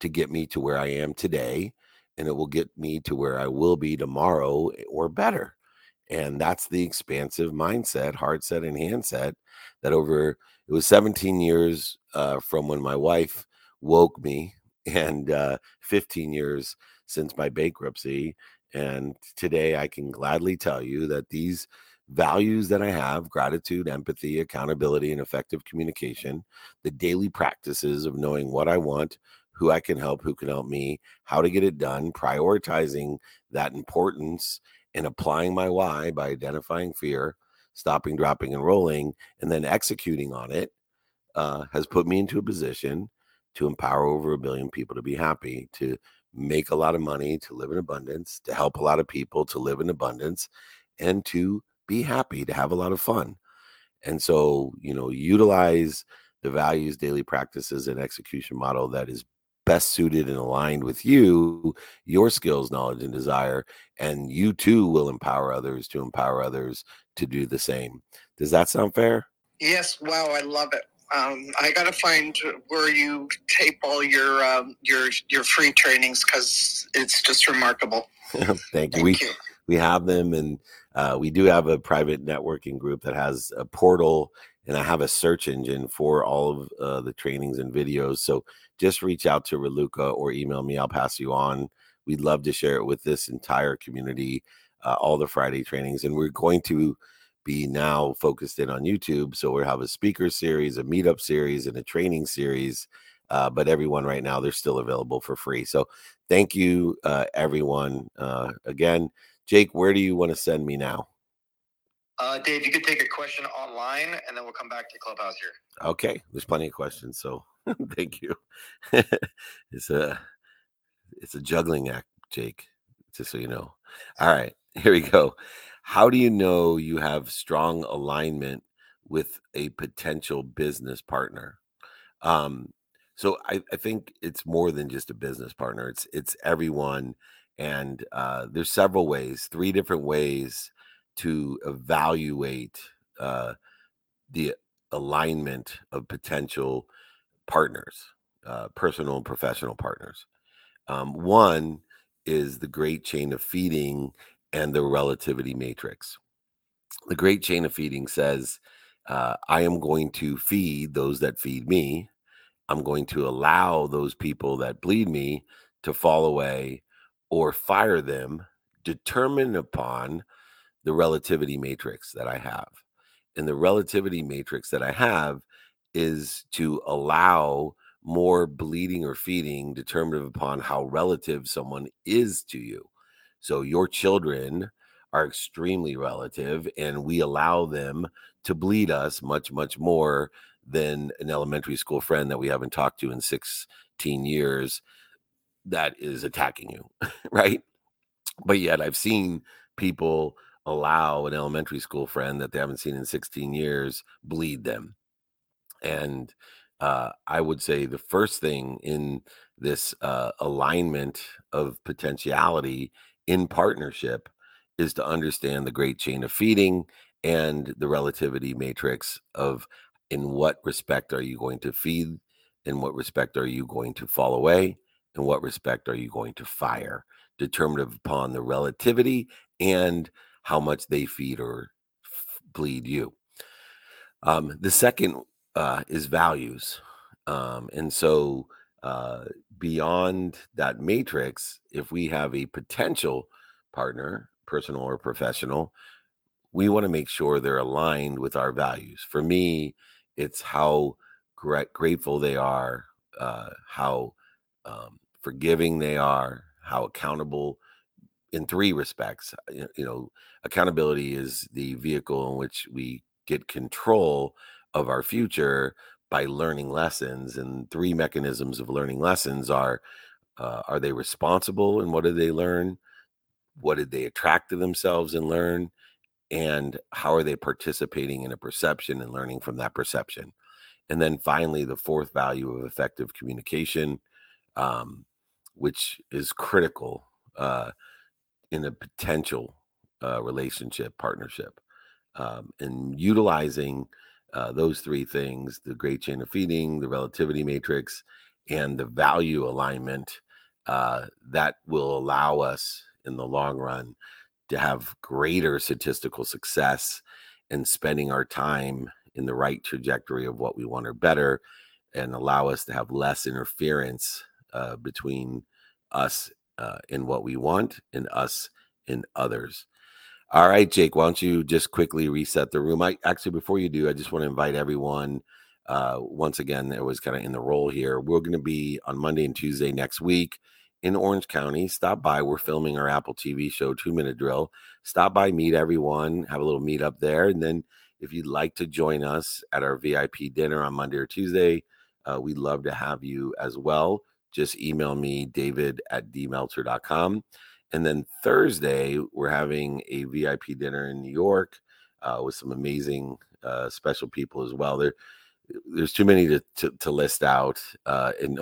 to get me to where I am today, and it will get me to where I will be tomorrow eh, or better. And that's the expansive mindset, heart set, and handset that over it was 17 years uh, from when my wife woke me, and uh, 15 years since my bankruptcy. And today I can gladly tell you that these values that I have gratitude, empathy, accountability, and effective communication, the daily practices of knowing what I want, who I can help, who can help me, how to get it done, prioritizing that importance and applying my why by identifying fear, stopping, dropping, and rolling, and then executing on it uh, has put me into a position to empower over a billion people to be happy, to make a lot of money, to live in abundance, to help a lot of people to live in abundance, and to be happy, to have a lot of fun. And so, you know, utilize the values, daily practices, and execution model that is best suited and aligned with you, your skills, knowledge, and desire. And you too will empower others to empower others to do the same. Does that sound fair? Yes. Wow. I love it. Um, I gotta find where you tape all your um, your your free trainings because it's just remarkable. Thank you. Thank we you. we have them, and uh, we do have a private networking group that has a portal, and I have a search engine for all of uh, the trainings and videos. So just reach out to Raluca or email me. I'll pass you on. We'd love to share it with this entire community, uh, all the Friday trainings, and we're going to be now focused in on YouTube. So we'll have a speaker series, a meetup series, and a training series. Uh, but everyone right now, they're still available for free. So thank you, uh, everyone. Uh, again, Jake, where do you want to send me now? Uh, Dave, you could take a question online, and then we'll come back to Clubhouse here. Okay, there's plenty of questions. So thank you. it's a it's a juggling act, Jake. Just so you know. All right, here we go how do you know you have strong alignment with a potential business partner? Um so I, I think it's more than just a business partner it's it's everyone and uh there's several ways three different ways to evaluate uh the alignment of potential partners uh personal and professional partners. Um one is the great chain of feeding and the relativity matrix. The great chain of feeding says, uh, I am going to feed those that feed me. I'm going to allow those people that bleed me to fall away or fire them, determined upon the relativity matrix that I have. And the relativity matrix that I have is to allow more bleeding or feeding determined upon how relative someone is to you. So your children are extremely relative, and we allow them to bleed us much, much more than an elementary school friend that we haven't talked to in 16 years that is attacking you, right? But yet I've seen people allow an elementary school friend that they haven't seen in 16 years bleed them. And uh, I would say the first thing in this uh, alignment of potentiality in partnership is to understand the great chain of feeding and the relativity matrix of in what respect are you going to feed? In what respect are you going to fall away? In what respect are you going to fire? Determined upon the relativity and how much they feed or f- bleed you. Um, the second uh, is values. Um, and so uh, beyond that matrix, if we have a potential partner, personal or professional, we want to make sure they're aligned with our values. For me, it's how gra- grateful they are, uh, how um, forgiving they are, how accountable in three respects. You know, accountability is the vehicle in which we get control of our future by learning lessons and three mechanisms of learning lessons are uh, are they responsible and what did they learn? What did they attract to themselves and learn? And how are they participating in a perception and learning from that perception? And then finally the fourth value of effective communication um, which is critical uh, in a potential uh, relationship partnership um, and utilizing uh, those three things the great chain of feeding, the relativity matrix, and the value alignment uh, that will allow us in the long run to have greater statistical success in spending our time in the right trajectory of what we want or better and allow us to have less interference uh, between us uh, in what we want and us in others. All right, Jake, why don't you just quickly reset the room? I actually, before you do, I just want to invite everyone. Uh, once again, it was kind of in the role here. We're going to be on Monday and Tuesday next week in Orange County. Stop by. We're filming our Apple TV show, Two Minute Drill. Stop by, meet everyone, have a little meet up there. And then if you'd like to join us at our VIP dinner on Monday or Tuesday, uh, we'd love to have you as well. Just email me, david at dmeltzer.com. And then Thursday, we're having a VIP dinner in New York uh, with some amazing uh, special people as well. There, there's too many to, to, to list out uh, in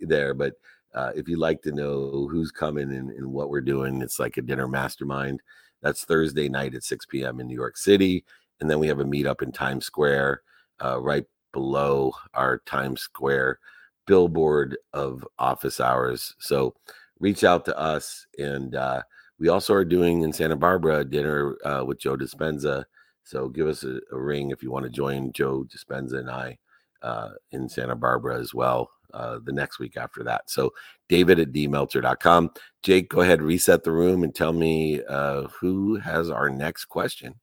there, but uh, if you'd like to know who's coming and, and, what we're doing, it's like a dinner mastermind. That's Thursday night at 6 p.m. in New York City. And then we have a meetup in Times Square, uh, right below our Times Square billboard of office hours. So reach out to us. And uh, we also are doing in Santa Barbara dinner uh, with Joe Dispenza. So give us a, a, ring if you want to join Joe Dispenza and I uh, in Santa Barbara as well uh, the next week after that. So David at dmeltzer.com. Jake, go ahead, reset the room and tell me uh, who has our next question.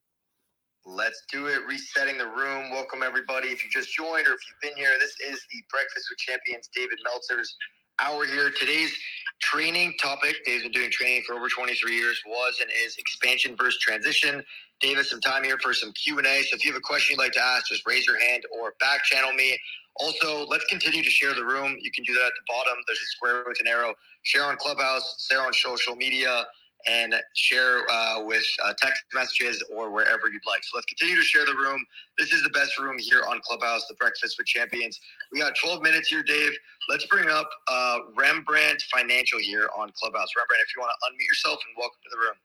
Let's do it. Resetting the room. Welcome, everybody. If you just joined or if you've been here, this is the Breakfast with Champions David Meltzer's hour here. Today's training topic, Dave's been doing training for over 23 years, was and is expansion versus transition. Dave has some time here for some Q&A. So if you have a question you'd like to ask, just raise your hand or back channel me. Also, let's continue to share the room. You can do that at the bottom. There's a square with an arrow. Share on Clubhouse, share on social media, and share uh, with uh, text messages or wherever you'd like. So let's continue to share the room. This is the best room here on Clubhouse, the Breakfast with Champions. We got 12 minutes here, Dave. Let's bring up uh, Rembrandt Financial here on Clubhouse. Rembrandt, if you want to unmute yourself and welcome to the room.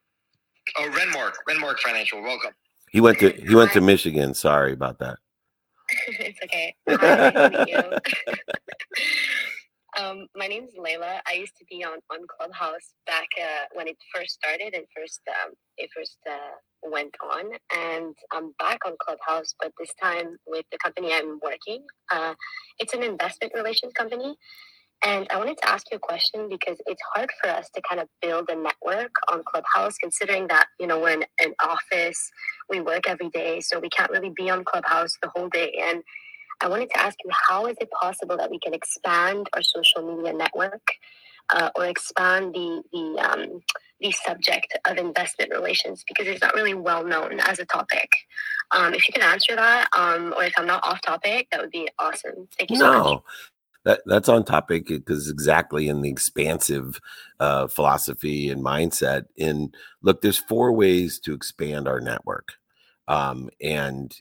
Oh, Renmark, Renmark Financial, welcome. He went to he went to Michigan. Sorry about that. it's okay. Hi, nice to meet you. um, my name is Layla. I used to be on, on Clubhouse back uh, when it first started and first um, it first uh, went on, and I'm back on Clubhouse, but this time with the company I'm working. Uh, it's an investment relations company, and I wanted to ask you a question because it's hard for us to kind of build a network on Clubhouse, considering that, you know, we're in an office, we work every day, so we can't really be on Clubhouse the whole day. And I wanted to ask you, how is it possible that we can expand our social media network uh, or expand the, the, um, the subject of investment relations because it's not really well known as a topic. Um, if you can answer that, um, or if I'm not off topic, that would be awesome. Thank you so no. much that that's on topic because exactly in the expansive uh, philosophy and mindset. And look, there's four ways to expand our network, um, and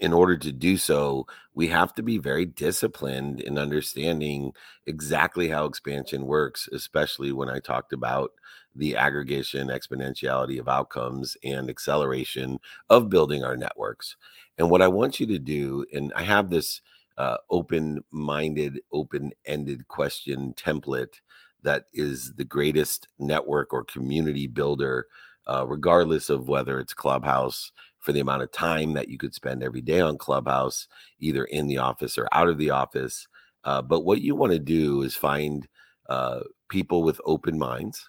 in order to do so, we have to be very disciplined in understanding exactly how expansion works, especially when I talked about the aggregation, exponentiality of outcomes, and acceleration of building our networks. And what I want you to do, and I have this uh, open minded, open ended question template that is the greatest network or community builder, uh, regardless of whether it's Clubhouse for the amount of time that you could spend every day on Clubhouse, either in the office or out of the office. Uh, but what you want to do is find uh, people with open minds.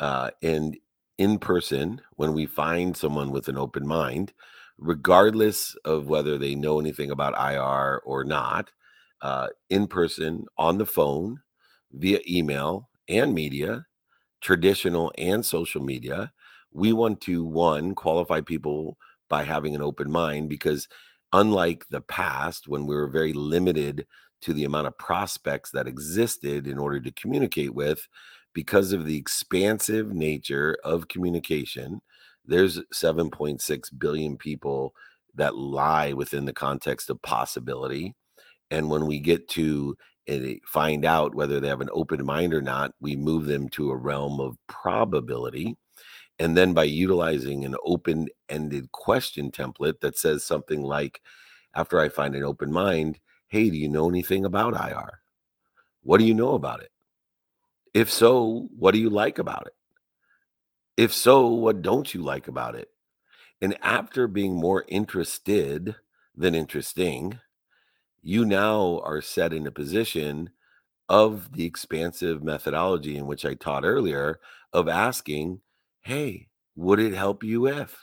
Uh, and in person, when we find someone with an open mind, regardless of whether they know anything about IR or not, uh, in person, on the phone, via email and media, traditional and social media. We want to, one, qualify people by having an open mind because, unlike the past, when we were very limited to the amount of prospects that existed in order to communicate with, because of the expansive nature of communication, there's 7.6 billion people that lie within the context of possibility. And when we get to find out whether they have an open mind or not, we move them to a realm of probability. And then by utilizing an open ended question template that says something like, after I find an open mind, hey, do you know anything about IR? What do you know about it? If so, what do you like about it? If so, what don't you like about it? And after being more interested than interesting, you now are set in a position of the expansive methodology in which I taught earlier of asking, hey, would it help you if?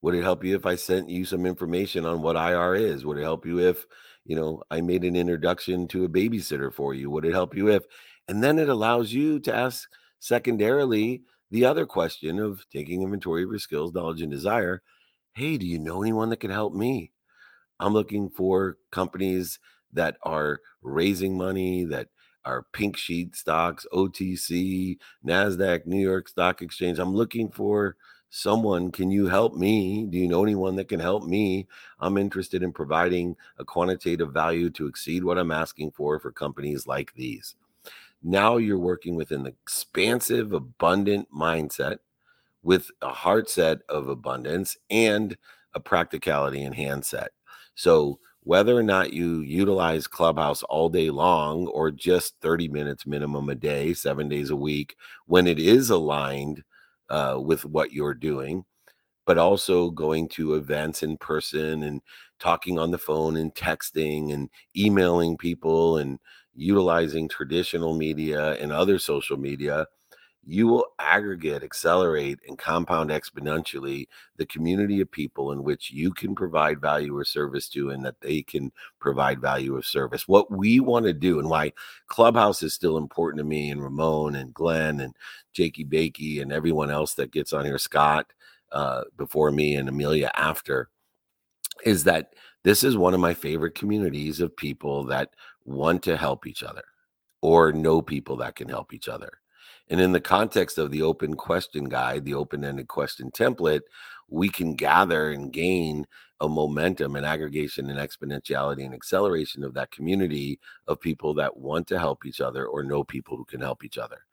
Would it help you if I sent you some information on what IR is? Would it help you if, you know, I made an introduction to a babysitter for you? Would it help you if? And then it allows you to ask secondarily the other question of taking inventory of your skills, knowledge, and desire. Hey, do you know anyone that can help me? I'm looking for companies that are raising money, that are pink sheet stocks, OTC, NASDAQ, New York Stock Exchange. I'm looking for someone. Can you help me? Do you know anyone that can help me? I'm interested in providing a quantitative value to exceed what I'm asking for for companies like these. Now you're working with an expansive, abundant mindset with a heart set of abundance and a practicality and hand set. So, whether or not you utilize Clubhouse all day long or just 30 minutes minimum a day, seven days a week, when it is aligned uh, with what you're doing, but also going to events in person and talking on the phone and texting and emailing people and utilizing traditional media and other social media you will aggregate, accelerate, and compound exponentially the community of people in which you can provide value or service to, and that they can provide value or service. What we want to do, and why Clubhouse is still important to me, and Ramon, and Glenn, and Jakey Bakey, and everyone else that gets on here, Scott uh, before me, and Amelia after, is that this is one of my favorite communities of people that want to help each other or know people that can help each other and in the context of the open question guide, the open ended question template, we can gather and gain a momentum and aggregation and exponentiality and acceleration of that community of people that want to help each other or know people who can help each other.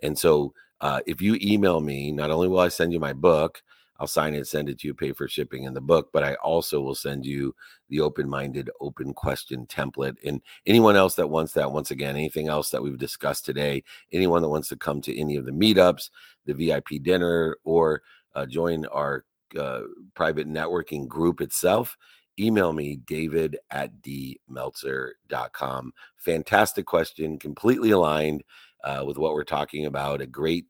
And so, uh, if you email me, not only will I send you my book, I'll sign it, send it to you, pay for shipping in the book, but I also will send you the open minded, open question template. And anyone else that wants that, once again, anything else that we've discussed today, anyone that wants to come to any of the meetups, the VIP dinner, or uh, join our uh, private networking group itself, email me david at dmeltzer.com fantastic question completely aligned uh, with what we're talking about a great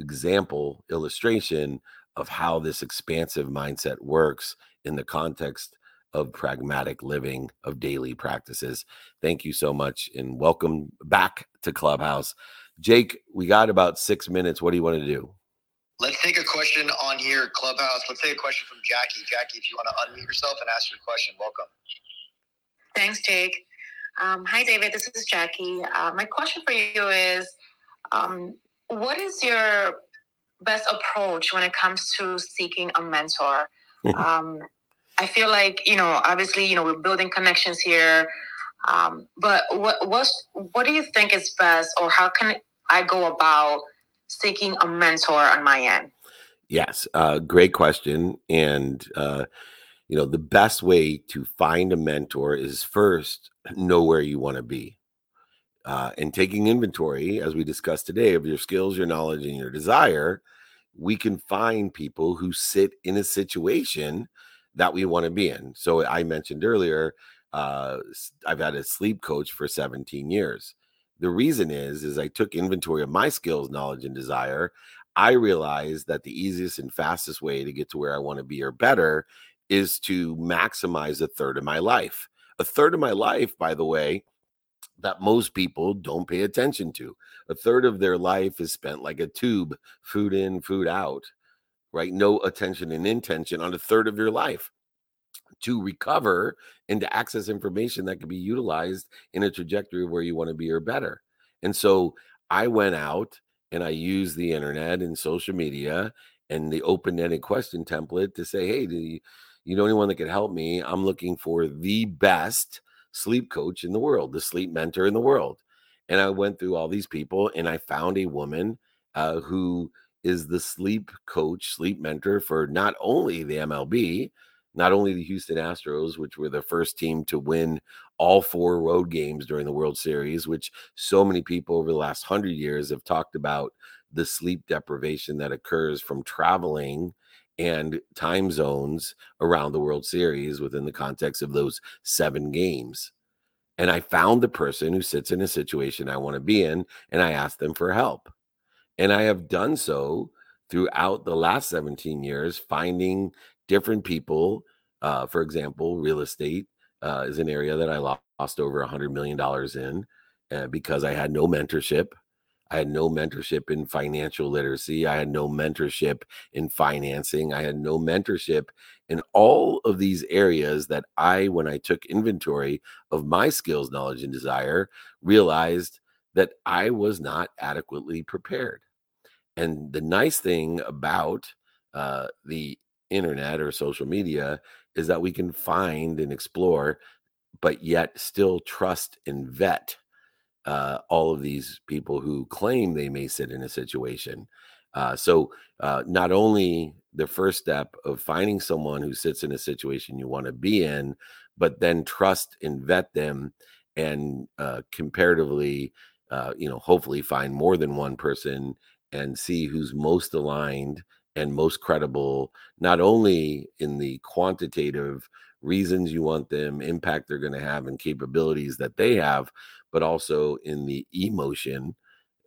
example illustration of how this expansive mindset works in the context of pragmatic living of daily practices. Thank you so much and welcome back to Clubhouse. Jake, we got about six minutes. What do you want to do? Let's take a question on here, Clubhouse. Let's take a question from Jackie. Jackie, if you want to unmute yourself and ask your question, welcome. Thanks, Jake. Um, hi, David. This is Jackie. Uh, my question for you is um, what is your best approach when it comes to seeking a mentor. um, I feel like you know, obviously, you know, we're building connections here. Um, but what what what do you think is best, or how can I go about seeking a mentor on my end? Yes, uh, great question. And uh, you know, the best way to find a mentor is first know where you want to be. Uh, and taking inventory, as we discussed today, of your skills, your knowledge, and your desire, we can find people who sit in a situation that we want to be in. So I mentioned earlier, uh, I've had a sleep coach for 17 years. The reason is, is I took inventory of my skills, knowledge, and desire. I realized that the easiest and fastest way to get to where I want to be or better is to maximize a third of my life. A third of my life, by the way, that most people don't pay attention to. A third of their life is spent like a tube, food in, food out, right? No attention and intention on a third of your life to recover and to access information that can be utilized in a trajectory where you want to be or better. And so I went out and I used the internet and social media and the open-ended question template to say, hey, do you, you know anyone that could help me? I'm looking for the best sleep coach in the world, the sleep mentor in the world. And I went through all these people and I found a woman uh, who is the sleep coach, sleep mentor for not only the MLB, not only the Houston Astros, which were the first team to win all four road games during the World Series, which so many people over the last hundred years have talked about the sleep deprivation that occurs from traveling and time zones around the World Series within the context of those seven games. And I found the person who sits in a situation I want to be in, and I asked them for help. And I have done so throughout the last 17 years, finding different people. Uh, for example, real estate uh, is an area that I lost over a $100 million in uh, because I had no mentorship. I had no mentorship in financial literacy. I had no mentorship in financing. I had no mentorship in all of these areas that I, when I took inventory of my skills, knowledge, and desire, realized that I was not adequately prepared. And the nice thing about uh, the internet or social media is that we can find and explore, but yet still trust and vet uh, all of these people who claim they may sit in a situation. Uh, so, uh, not only the first step of finding someone who sits in a situation you want to be in, but then trust and vet them and uh, comparatively, uh, you know, hopefully find more than one person and see who's most aligned and most credible, not only in the quantitative reasons you want them, impact they're going to have, and capabilities that they have, but also in the emotion,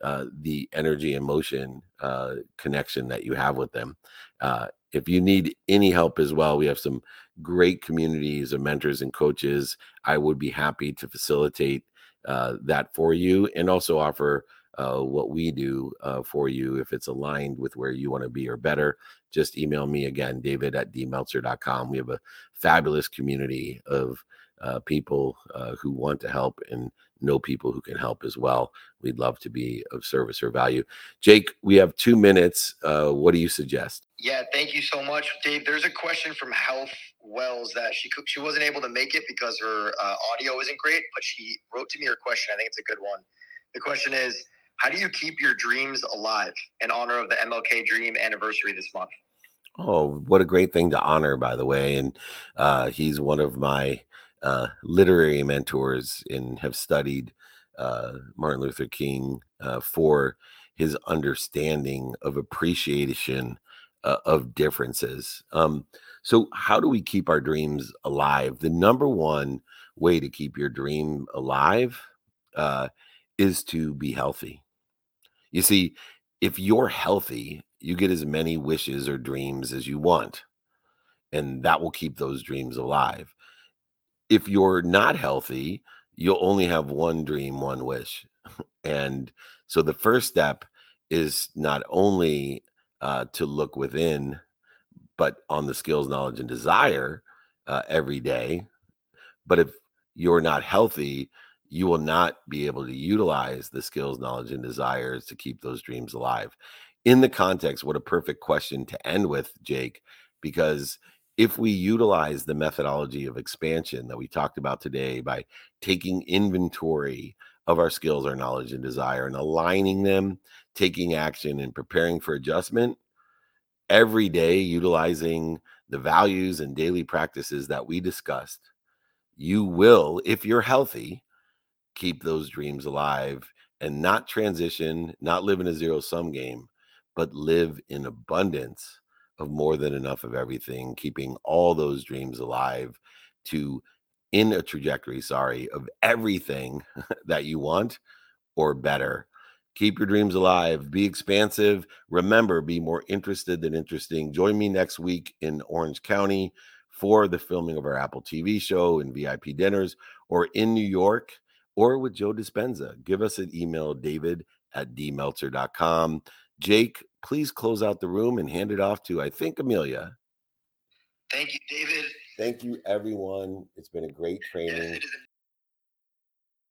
uh, the energy and motion uh, connection that you have with them. Uh, if you need any help as well, we have some great communities of mentors and coaches. I would be happy to facilitate uh, that for you and also offer uh, what we do uh, for you if it's aligned with where you want to be or better just email me again david at dmeltzer.com we have a fabulous community of uh, people uh, who want to help and know people who can help as well. We'd love to be of service or value. Jake we have two minutes. Uh, what do you suggest? Yeah thank you so much dave. There's a question from health wells that she she wasn't able to make it because her uh, audio isn't great but she wrote to me her question. I think it's a good one. The question is how do you keep your dreams alive in honor of the MLK Dream anniversary this month? Oh, what a great thing to honor, by the way. And uh, he's one of my uh, literary mentors and have studied uh, Martin Luther King uh, for his understanding of appreciation uh, of differences. Um, so, how do we keep our dreams alive? The number one way to keep your dream alive uh, is to be healthy. You see, if you're healthy, you get as many wishes or dreams as you want, and that will keep those dreams alive. If you're not healthy, you'll only have one dream, one wish. and so the first step is not only uh, to look within, but on the skills, knowledge, and desire uh, every day. But if you're not healthy, you will not be able to utilize the skills, knowledge, and desires to keep those dreams alive. In the context, what a perfect question to end with, Jake, because if we utilize the methodology of expansion that we talked about today by taking inventory of our skills, our knowledge, and desire and aligning them, taking action, and preparing for adjustment every day, utilizing the values and daily practices that we discussed, you will, if you're healthy, keep those dreams alive and not transition, not live in a zero sum game, but live in abundance of more than enough of everything, keeping all those dreams alive to in a trajectory, sorry, of everything that you want or better. Keep your dreams alive. Be expansive. Remember, be more interested than interesting. Join me next week in Orange County for the filming of our Apple TV show and VIP dinners, or in New York or with Joe Dispenza. Give us an email, david at dmeltzer.com. Jake, please close out the room and hand it off to, I think, Amelia. Thank you, David. Thank you, everyone. It's been a great training.